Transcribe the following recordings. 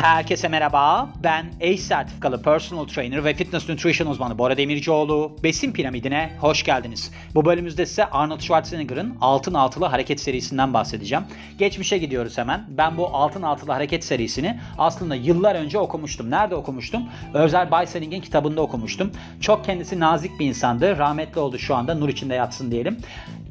Herkese merhaba. Ben ACE sertifikalı personal trainer ve fitness nutrition uzmanı Bora Demircioğlu. Besin piramidine hoş geldiniz. Bu bölümümüzde size Arnold Schwarzenegger'ın altın altılı hareket serisinden bahsedeceğim. Geçmişe gidiyoruz hemen. Ben bu altın altılı hareket serisini aslında yıllar önce okumuştum. Nerede okumuştum? Özel Baysening'in kitabında okumuştum. Çok kendisi nazik bir insandı. Rahmetli oldu şu anda. Nur içinde yatsın diyelim.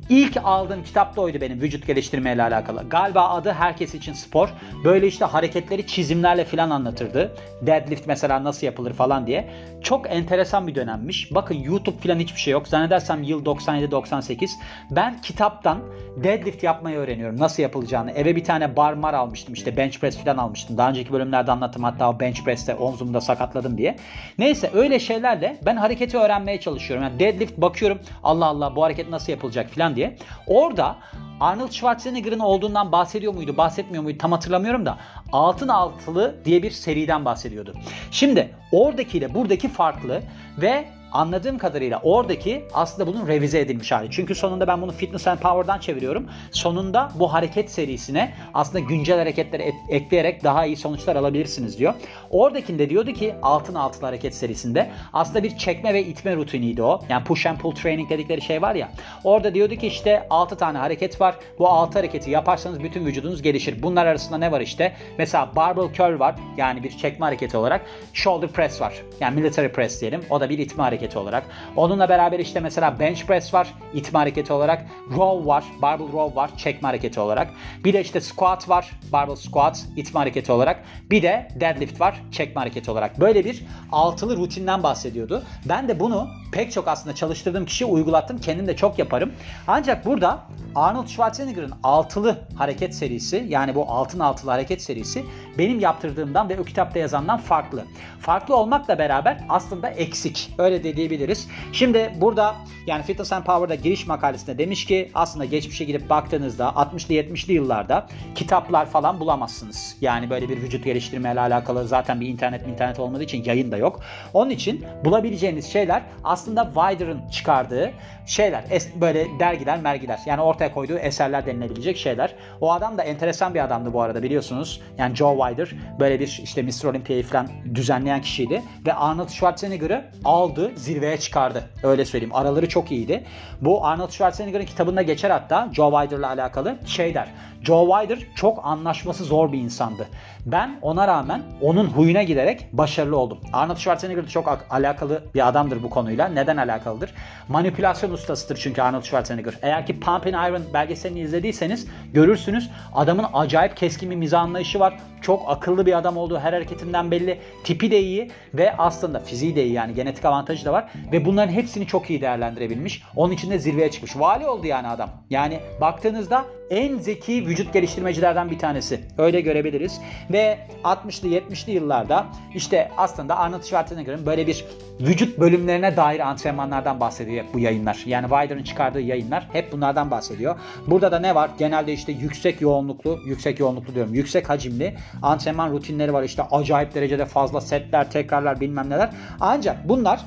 İlk aldığım kitap da oydu benim vücut geliştirmeyle alakalı. Galiba adı Herkes için Spor. Böyle işte hareketleri çizimlerle falan anlatırdı. Deadlift mesela nasıl yapılır falan diye. Çok enteresan bir dönemmiş. Bakın YouTube falan hiçbir şey yok. Zannedersem yıl 97-98. Ben kitaptan deadlift yapmayı öğreniyorum. Nasıl yapılacağını. Eve bir tane bar mar almıştım. İşte bench press falan almıştım. Daha önceki bölümlerde anlattım. Hatta o bench press'te omzumda sakatladım diye. Neyse öyle şeylerle ben hareketi öğrenmeye çalışıyorum. Yani deadlift bakıyorum. Allah Allah bu hareket nasıl yapılacak falan diye diye. Orada Arnold Schwarzenegger'ın olduğundan bahsediyor muydu, bahsetmiyor muydu tam hatırlamıyorum da Altın Altılı diye bir seriden bahsediyordu. Şimdi oradakiyle buradaki farklı ve anladığım kadarıyla oradaki aslında bunun revize edilmiş hali. Çünkü sonunda ben bunu Fitness and Power'dan çeviriyorum. Sonunda bu hareket serisine aslında güncel hareketleri et, ekleyerek daha iyi sonuçlar alabilirsiniz diyor. Oradakinde diyordu ki altın altılı hareket serisinde aslında bir çekme ve itme rutiniydi o. Yani push and pull training dedikleri şey var ya. Orada diyordu ki işte 6 tane hareket var. Bu 6 hareketi yaparsanız bütün vücudunuz gelişir. Bunlar arasında ne var işte? Mesela barbell curl var. Yani bir çekme hareketi olarak. Shoulder press var. Yani military press diyelim. O da bir itme hareketi olarak. Onunla beraber işte mesela bench press var itme hareketi olarak. Row var, barbell row var çekme hareketi olarak. Bir de işte squat var, barbell squat itme hareketi olarak. Bir de deadlift var çekme hareketi olarak. Böyle bir altılı rutinden bahsediyordu. Ben de bunu pek çok aslında çalıştırdığım kişiye uygulattım. Kendim de çok yaparım. Ancak burada Arnold Schwarzenegger'ın altılı hareket serisi yani bu altın altılı hareket serisi benim yaptırdığımdan ve o kitapta yazandan farklı. Farklı olmakla beraber aslında eksik. Öyle de diyebiliriz. Şimdi burada yani Fitness and Power'da giriş makalesinde demiş ki aslında geçmişe gidip baktığınızda 60'lı 70'li yıllarda kitaplar falan bulamazsınız. Yani böyle bir vücut geliştirmeyle alakalı zaten bir internet internet olmadığı için yayın da yok. Onun için bulabileceğiniz şeyler aslında Wilder'ın çıkardığı şeyler. böyle dergiler, mergiler. Yani ortaya koyduğu eserler denilebilecek şeyler. O adam da enteresan bir adamdı bu arada biliyorsunuz. Yani Joe Wilder böyle bir işte Mr. Olympia'yı falan düzenleyen kişiydi. Ve Arnold Schwarzenegger'ı aldı, zirveye çıkardı. Öyle söyleyeyim. Araları çok iyiydi. Bu Arnold Schwarzenegger'ın kitabında geçer hatta Joe Wilder'la alakalı şey der. Joe Wilder çok anlaşması zor bir insandı. Ben ona rağmen onun huyuna giderek başarılı oldum. Arnold Schwarzenegger çok alakalı bir adamdır bu konuyla. Neden alakalıdır? Manipülasyon ustasıdır çünkü Arnold Schwarzenegger. Eğer ki Pumping Iron belgeselini izlediyseniz görürsünüz adamın acayip keskin bir mizah anlayışı var. Çok akıllı bir adam olduğu her hareketinden belli. Tipi de iyi ve aslında fiziği de iyi yani genetik avantajı da var. Ve bunların hepsini çok iyi değerlendirebilmiş. Onun için de zirveye çıkmış. Vali oldu yani adam. Yani baktığınızda en zeki vücut geliştirmecilerden bir tanesi. Öyle görebiliriz. Ve 60'lı 70'li yıllarda işte aslında Arnold Schwarzenegger'ın böyle bir vücut bölümlerine dair antrenmanlardan bahsediyor bu yayınlar. Yani Wilder'ın çıkardığı yayınlar hep bunlardan bahsediyor. Burada da ne var? Genelde işte yüksek yoğunluklu, yüksek yoğunluklu diyorum, yüksek hacimli antrenman rutinleri var. İşte acayip derecede fazla setler, tekrarlar bilmem neler. Ancak bunlar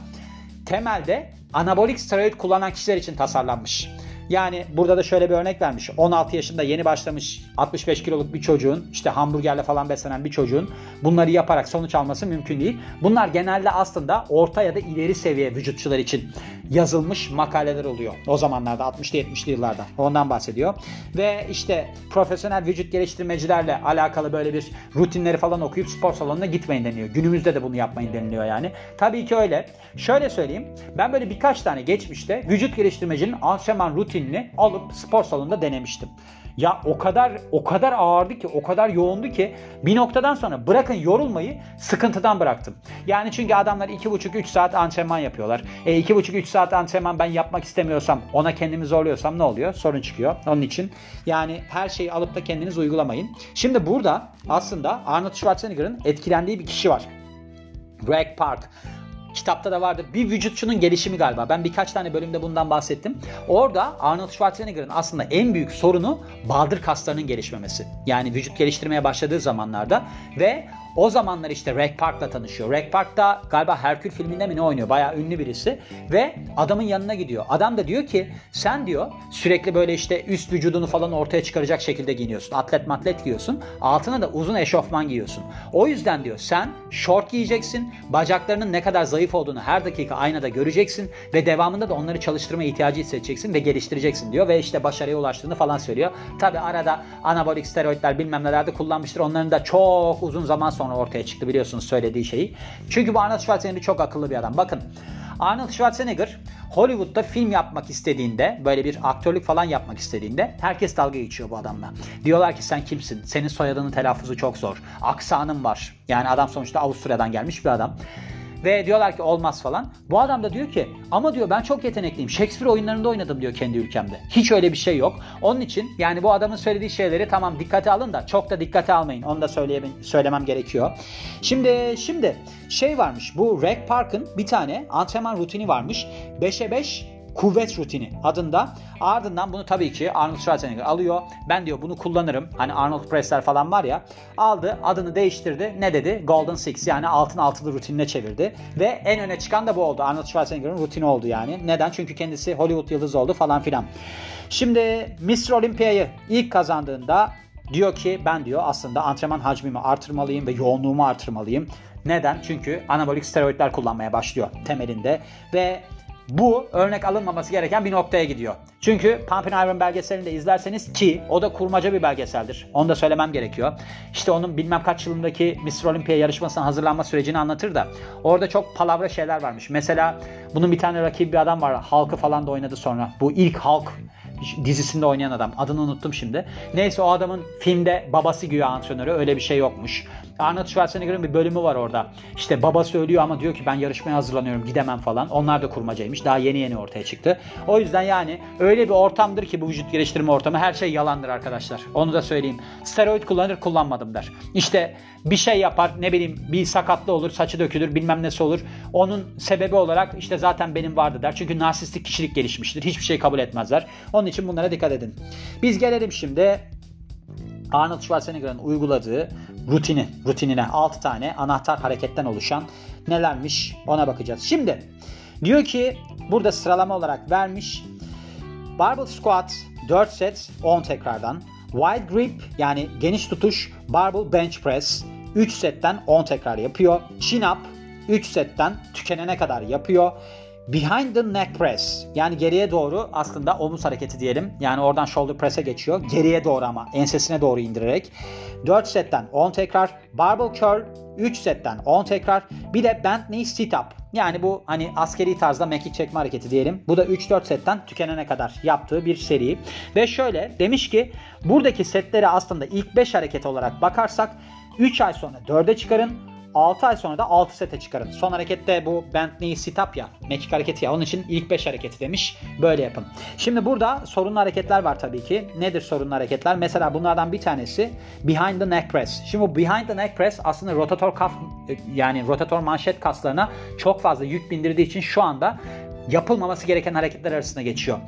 temelde anabolik steroid kullanan kişiler için tasarlanmış. Yani burada da şöyle bir örnek vermiş. 16 yaşında yeni başlamış 65 kiloluk bir çocuğun işte hamburgerle falan beslenen bir çocuğun bunları yaparak sonuç alması mümkün değil. Bunlar genelde aslında orta ya da ileri seviye vücutçular için yazılmış makaleler oluyor. O zamanlarda 60'lı 70'li yıllarda. Ondan bahsediyor. Ve işte profesyonel vücut geliştirmecilerle alakalı böyle bir rutinleri falan okuyup spor salonuna gitmeyin deniyor. Günümüzde de bunu yapmayın deniliyor yani. Tabii ki öyle. Şöyle söyleyeyim. Ben böyle birkaç tane geçmişte vücut geliştirmecinin antrenman rutinini alıp spor salonunda denemiştim. Ya o kadar o kadar ağırdı ki, o kadar yoğundu ki bir noktadan sonra bırakın yorulmayı sıkıntıdan bıraktım. Yani çünkü adamlar 2,5-3 saat antrenman yapıyorlar. E 2,5-3 saat antrenman ben yapmak istemiyorsam, ona kendimi zorluyorsam ne oluyor? Sorun çıkıyor. Onun için yani her şeyi alıp da kendiniz uygulamayın. Şimdi burada aslında Arnold Schwarzenegger'ın etkilendiği bir kişi var. Greg Park. Kitapta da vardır. Bir vücutçunun gelişimi galiba. Ben birkaç tane bölümde bundan bahsettim. Orada Arnold Schwarzenegger'ın aslında en büyük sorunu baldır kaslarının gelişmemesi. Yani vücut geliştirmeye başladığı zamanlarda ve o zamanlar işte Reg Park'la tanışıyor. Reg Park'ta galiba Herkül filminde mi ne oynuyor? Bayağı ünlü birisi. Ve adamın yanına gidiyor. Adam da diyor ki sen diyor sürekli böyle işte üst vücudunu falan ortaya çıkaracak şekilde giyiniyorsun. Atlet matlet giyiyorsun. Altına da uzun eşofman giyiyorsun. O yüzden diyor sen short giyeceksin. Bacaklarının ne kadar zayıf olduğunu her dakika aynada göreceksin. Ve devamında da onları çalıştırma ihtiyacı hissedeceksin ve geliştireceksin diyor. Ve işte başarıya ulaştığını falan söylüyor. Tabi arada anabolik steroidler bilmem nelerde kullanmıştır. Onların da çok uzun zaman sonra ortaya çıktı biliyorsunuz söylediği şeyi. Çünkü bu Arnold Schwarzenegger çok akıllı bir adam. Bakın Arnold Schwarzenegger Hollywood'da film yapmak istediğinde, böyle bir aktörlük falan yapmak istediğinde herkes dalga geçiyor bu adamla. Diyorlar ki sen kimsin? Senin soyadının telaffuzu çok zor. Aksanın var. Yani adam sonuçta Avusturya'dan gelmiş bir adam. Ve diyorlar ki olmaz falan. Bu adam da diyor ki ama diyor ben çok yetenekliyim. Shakespeare oyunlarında oynadım diyor kendi ülkemde. Hiç öyle bir şey yok. Onun için yani bu adamın söylediği şeyleri tamam dikkate alın da çok da dikkate almayın. Onu da söylemem gerekiyor. Şimdi şimdi şey varmış. Bu Rec Park'ın bir tane antrenman rutini varmış. 5'e 5 kuvvet rutini adında. Ardından bunu tabii ki Arnold Schwarzenegger alıyor. Ben diyor bunu kullanırım. Hani Arnold Press'ler falan var ya. Aldı adını değiştirdi. Ne dedi? Golden Six yani altın altılı rutinine çevirdi. Ve en öne çıkan da bu oldu. Arnold Schwarzenegger'ın rutini oldu yani. Neden? Çünkü kendisi Hollywood yıldızı oldu falan filan. Şimdi Mr. Olympia'yı ilk kazandığında diyor ki ben diyor aslında antrenman hacmimi artırmalıyım ve yoğunluğumu artırmalıyım. Neden? Çünkü anabolik steroidler kullanmaya başlıyor temelinde ve bu örnek alınmaması gereken bir noktaya gidiyor. Çünkü Pumping Iron belgeselini de izlerseniz ki o da kurmaca bir belgeseldir. Onu da söylemem gerekiyor. İşte onun bilmem kaç yılındaki Mr. Olympia yarışmasına hazırlanma sürecini anlatır da orada çok palavra şeyler varmış. Mesela bunun bir tane rakibi bir adam var. Halkı falan da oynadı sonra. Bu ilk Halk dizisinde oynayan adam. Adını unuttum şimdi. Neyse o adamın filmde babası güya antrenörü. Öyle bir şey yokmuş. Arnold Schwarzenegger'ın bir bölümü var orada. İşte babası ölüyor ama diyor ki ben yarışmaya hazırlanıyorum gidemem falan. Onlar da kurmacaymış. Daha yeni yeni ortaya çıktı. O yüzden yani öyle bir ortamdır ki bu vücut geliştirme ortamı her şey yalandır arkadaşlar. Onu da söyleyeyim. Steroid kullanır kullanmadım der. İşte bir şey yapar ne bileyim bir sakatlı olur saçı dökülür bilmem nesi olur. Onun sebebi olarak işte zaten benim vardı der. Çünkü narsistik kişilik gelişmiştir. Hiçbir şey kabul etmezler. Onun için bunlara dikkat edin. Biz gelelim şimdi Arnold Schwarzenegger'ın uyguladığı rutini, rutinine 6 tane anahtar hareketten oluşan nelermiş ona bakacağız. Şimdi diyor ki burada sıralama olarak vermiş. Barbell squat 4 set 10 tekrardan. Wide grip yani geniş tutuş barbell bench press 3 setten 10 tekrar yapıyor. Chin up 3 setten tükenene kadar yapıyor. Behind the neck press yani geriye doğru aslında omuz hareketi diyelim. Yani oradan shoulder press'e geçiyor. Geriye doğru ama ensesine doğru indirerek. 4 setten 10 tekrar. Barbell curl 3 setten 10 tekrar. Bir de bent knee sit up. Yani bu hani askeri tarzda mekik çekme hareketi diyelim. Bu da 3-4 setten tükenene kadar yaptığı bir seri. Ve şöyle demiş ki buradaki setleri aslında ilk 5 hareket olarak bakarsak 3 ay sonra 4'e çıkarın. 6 ay sonra da 6 sete çıkarın. Son harekette bu Bentley sit up ya. Mekik hareketi ya. Onun için ilk 5 hareketi demiş. Böyle yapın. Şimdi burada sorunlu hareketler var tabii ki. Nedir sorunlu hareketler? Mesela bunlardan bir tanesi behind the neck press. Şimdi bu behind the neck press aslında rotator kaf yani rotator manşet kaslarına çok fazla yük bindirdiği için şu anda yapılmaması gereken hareketler arasında geçiyor.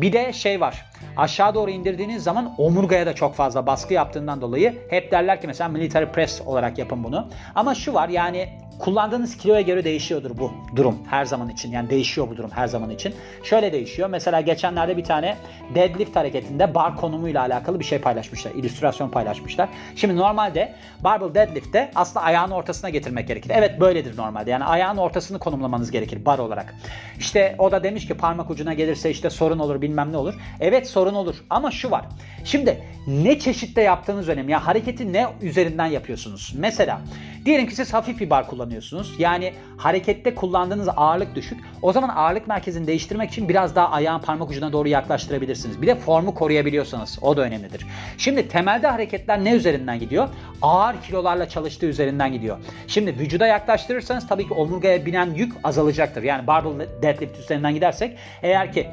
Bir de şey var. Aşağı doğru indirdiğiniz zaman omurgaya da çok fazla baskı yaptığından dolayı hep derler ki mesela military press olarak yapın bunu. Ama şu var yani kullandığınız kiloya göre değişiyordur bu durum her zaman için. Yani değişiyor bu durum her zaman için. Şöyle değişiyor. Mesela geçenlerde bir tane deadlift hareketinde bar konumuyla alakalı bir şey paylaşmışlar. illüstrasyon paylaşmışlar. Şimdi normalde barbell deadlift'te aslında ayağın ortasına getirmek gerekir. Evet böyledir normalde. Yani ayağın ortasını konumlamanız gerekir bar olarak. İşte o da demiş ki parmak ucuna gelirse işte sorun olur bilmem ne olur. Evet sorun olur ama şu var. Şimdi ne çeşitte yaptığınız önemli. Ya hareketi ne üzerinden yapıyorsunuz? Mesela diyelim ki siz hafif bir bar kullanıyorsunuz. Yani harekette kullandığınız ağırlık düşük. O zaman ağırlık merkezini değiştirmek için biraz daha ayağın parmak ucuna doğru yaklaştırabilirsiniz. Bir de formu koruyabiliyorsanız o da önemlidir. Şimdi temelde hareketler ne üzerinden gidiyor? Ağır kilolarla çalıştığı üzerinden gidiyor. Şimdi vücuda yaklaştırırsanız tabii ki omurgaya binen yük azalacaktır. Yani barbell deadlift üzerinden gidersek eğer ki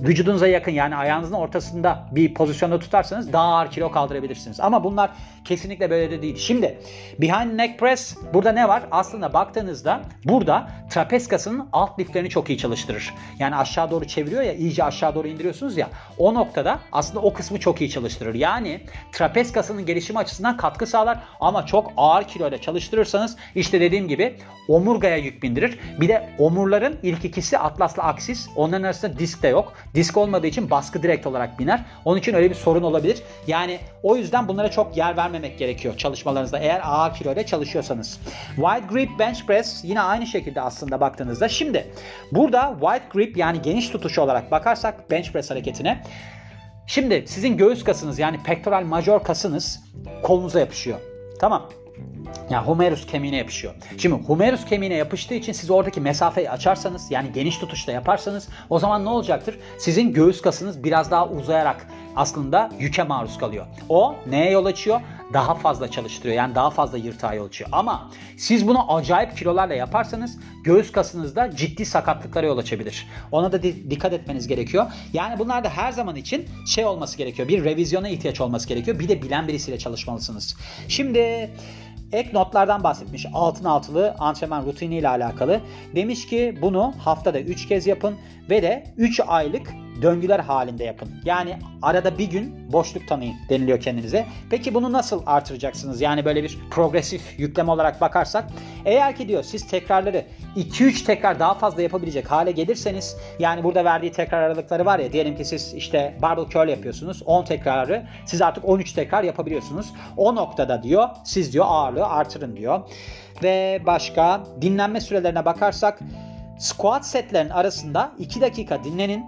vücudunuza yakın yani ayağınızın ortasında bir pozisyonda tutarsanız daha ağır kilo kaldırabilirsiniz. Ama bunlar kesinlikle böyle de değil. Şimdi behind neck press burada ne var? Aslında baktığınızda burada trapez kasının alt liflerini çok iyi çalıştırır. Yani aşağı doğru çeviriyor ya iyice aşağı doğru indiriyorsunuz ya o noktada aslında o kısmı çok iyi çalıştırır. Yani trapez kasının gelişimi açısından katkı sağlar ama çok ağır kiloyla çalıştırırsanız işte dediğim gibi omurgaya yük bindirir. Bir de omurların ilk ikisi atlasla aksis. Onların arasında disk de yok. Disk olmadığı için baskı direkt olarak biner. Onun için öyle bir sorun olabilir. Yani o yüzden bunlara çok yer vermemek gerekiyor çalışmalarınızda eğer ağır kiloyla çalışıyorsanız. Wide grip bench press yine aynı şekilde aslında baktığınızda. Şimdi burada wide grip yani geniş tutuşu olarak bakarsak bench press hareketine Şimdi sizin göğüs kasınız yani pectoral major kasınız kolunuza yapışıyor. Tamam. Yani humerus kemiğine yapışıyor. Şimdi humerus kemiğine yapıştığı için siz oradaki mesafeyi açarsanız yani geniş tutuşta yaparsanız o zaman ne olacaktır? Sizin göğüs kasınız biraz daha uzayarak aslında yüke maruz kalıyor. O neye yol açıyor? Daha fazla çalıştırıyor. Yani daha fazla yırtığa yol açıyor. Ama siz bunu acayip kilolarla yaparsanız göğüs kasınızda ciddi sakatlıklara yol açabilir. Ona da dikkat etmeniz gerekiyor. Yani bunlar da her zaman için şey olması gerekiyor. Bir revizyona ihtiyaç olması gerekiyor. Bir de bilen birisiyle çalışmalısınız. Şimdi ek notlardan bahsetmiş. Altın altılı antrenman rutini ile alakalı. Demiş ki bunu haftada 3 kez yapın ve de 3 aylık döngüler halinde yapın. Yani arada bir gün boşluk tanıyın deniliyor kendinize. Peki bunu nasıl artıracaksınız? Yani böyle bir progresif yükleme olarak bakarsak eğer ki diyor siz tekrarları 2-3 tekrar daha fazla yapabilecek hale gelirseniz yani burada verdiği tekrar aralıkları var ya diyelim ki siz işte barbell curl yapıyorsunuz 10 tekrarı siz artık 13 tekrar yapabiliyorsunuz. O noktada diyor siz diyor ağırlığı artırın diyor. Ve başka dinlenme sürelerine bakarsak squat setlerin arasında 2 dakika dinlenin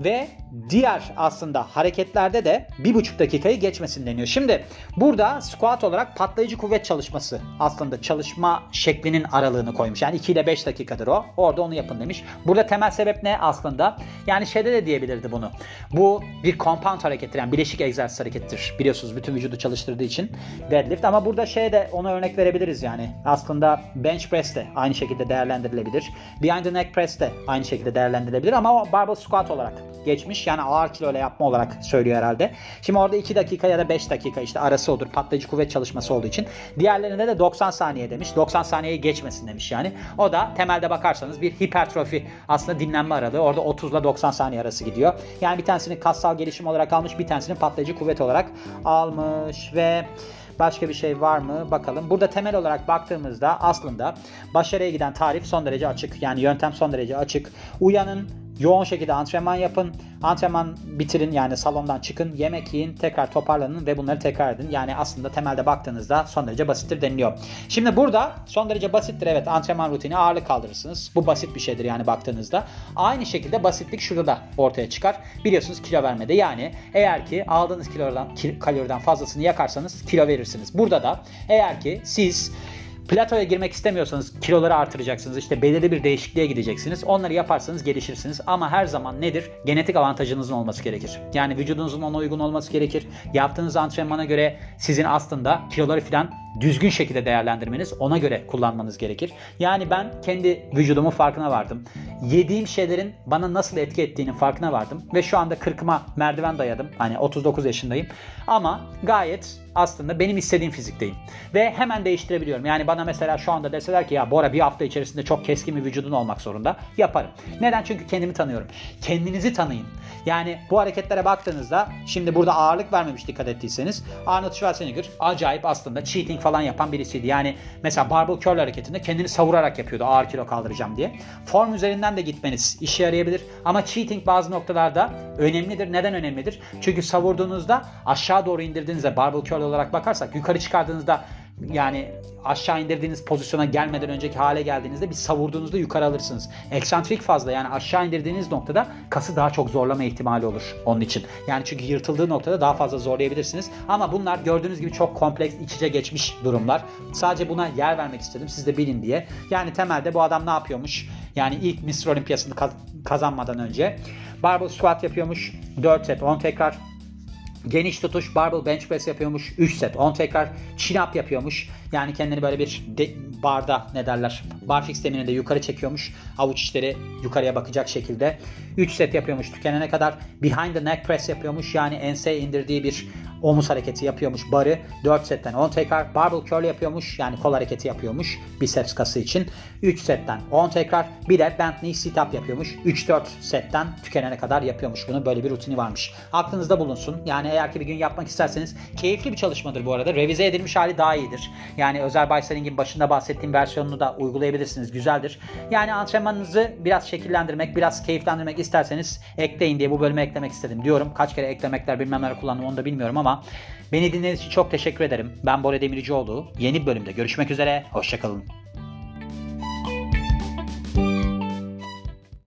ve diğer aslında hareketlerde de bir buçuk dakikayı geçmesin deniyor. Şimdi burada squat olarak patlayıcı kuvvet çalışması aslında çalışma şeklinin aralığını koymuş. Yani 2 ile 5 dakikadır o. Orada onu yapın demiş. Burada temel sebep ne aslında? Yani şeyde de diyebilirdi bunu. Bu bir compound harekettir. Yani bileşik egzersiz harekettir. Biliyorsunuz bütün vücudu çalıştırdığı için deadlift. Ama burada şey de ona örnek verebiliriz yani. Aslında bench press de aynı şekilde değerlendirilebilir. Behind the neck press de aynı şekilde değerlendirilebilir. Ama o barbell squat olarak geçmiş. Yani ağır kilo ile yapma olarak söylüyor herhalde. Şimdi orada 2 dakika ya da 5 dakika işte arası olur. Patlayıcı kuvvet çalışması olduğu için. Diğerlerinde de 90 saniye demiş. 90 saniyeyi geçmesin demiş yani. O da temelde bakarsanız bir hipertrofi aslında dinlenme aralığı. Orada 30 ile 90 saniye arası gidiyor. Yani bir tanesini kassal gelişim olarak almış. Bir tanesini patlayıcı kuvvet olarak almış ve Başka bir şey var mı? Bakalım. Burada temel olarak baktığımızda aslında başarıya giden tarif son derece açık. Yani yöntem son derece açık. Uyanın, Yoğun şekilde antrenman yapın. Antrenman bitirin yani salondan çıkın. Yemek yiyin. Tekrar toparlanın ve bunları tekrar edin. Yani aslında temelde baktığınızda son derece basittir deniliyor. Şimdi burada son derece basittir evet antrenman rutini ağırlık kaldırırsınız. Bu basit bir şeydir yani baktığınızda. Aynı şekilde basitlik şurada da ortaya çıkar. Biliyorsunuz kilo vermede yani eğer ki aldığınız kilodan, kaloriden fazlasını yakarsanız kilo verirsiniz. Burada da eğer ki siz Platoya girmek istemiyorsanız kiloları artıracaksınız. İşte belirli bir değişikliğe gideceksiniz. Onları yaparsanız gelişirsiniz. Ama her zaman nedir? Genetik avantajınızın olması gerekir. Yani vücudunuzun ona uygun olması gerekir. Yaptığınız antrenmana göre sizin aslında kiloları falan düzgün şekilde değerlendirmeniz, ona göre kullanmanız gerekir. Yani ben kendi vücudumun farkına vardım. Yediğim şeylerin bana nasıl etki ettiğinin farkına vardım. Ve şu anda 40'ıma merdiven dayadım. Hani 39 yaşındayım. Ama gayet aslında benim istediğim fizikteyim. Ve hemen değiştirebiliyorum. Yani bana mesela şu anda deseler ki ya Bora bir hafta içerisinde çok keskin bir vücudun olmak zorunda. Yaparım. Neden? Çünkü kendimi tanıyorum. Kendinizi tanıyın. Yani bu hareketlere baktığınızda şimdi burada ağırlık vermemiş dikkat ettiyseniz Arnold Schwarzenegger acayip aslında cheating falan yapan birisiydi. Yani mesela barbell curl hareketinde kendini savurarak yapıyordu ağır kilo kaldıracağım diye. Form üzerinden de gitmeniz işe yarayabilir ama cheating bazı noktalarda önemlidir. Neden önemlidir? Çünkü savurduğunuzda aşağı doğru indirdiğinizde barbell curl olarak bakarsak yukarı çıkardığınızda yani aşağı indirdiğiniz pozisyona gelmeden önceki hale geldiğinizde bir savurduğunuzda yukarı alırsınız. Eksantrik fazla yani aşağı indirdiğiniz noktada kası daha çok zorlama ihtimali olur onun için. Yani çünkü yırtıldığı noktada daha fazla zorlayabilirsiniz. Ama bunlar gördüğünüz gibi çok kompleks iç içe geçmiş durumlar. Sadece buna yer vermek istedim siz de bilin diye. Yani temelde bu adam ne yapıyormuş? Yani ilk Mr. Olympiasını kazanmadan önce barbell squat yapıyormuş. 4 set 10 tekrar Geniş tutuş barbell bench press yapıyormuş. 3 set 10 tekrar. Chin up yapıyormuş. Yani kendini böyle bir de, barda ne derler barfix demirinde yukarı çekiyormuş. Avuç içleri yukarıya bakacak şekilde. 3 set yapıyormuş tükenene kadar. Behind the neck press yapıyormuş. Yani enseye indirdiği bir omuz hareketi yapıyormuş barı. 4 setten 10 tekrar. Barbell curl yapıyormuş. Yani kol hareketi yapıyormuş. Biceps kası için. 3 setten 10 tekrar. Bir de bent knee sit up yapıyormuş. 3-4 setten tükenene kadar yapıyormuş bunu. Böyle bir rutini varmış. Aklınızda bulunsun. Yani eğer ki bir gün yapmak isterseniz keyifli bir çalışmadır bu arada. Revize edilmiş hali daha iyidir. Yani özel bicycling'in başında bahsettiğim versiyonunu da uygulayabilirsiniz. Güzeldir. Yani antrenmanınızı biraz şekillendirmek, biraz keyiflendirmek isterseniz ekleyin diye bu bölüme eklemek istedim diyorum. Kaç kere eklemekler bilmem neler kullandım onu da bilmiyorum ama beni dinlediğiniz için çok teşekkür ederim. Ben Bora Demircioğlu. Yeni bir bölümde görüşmek üzere. Hoşçakalın.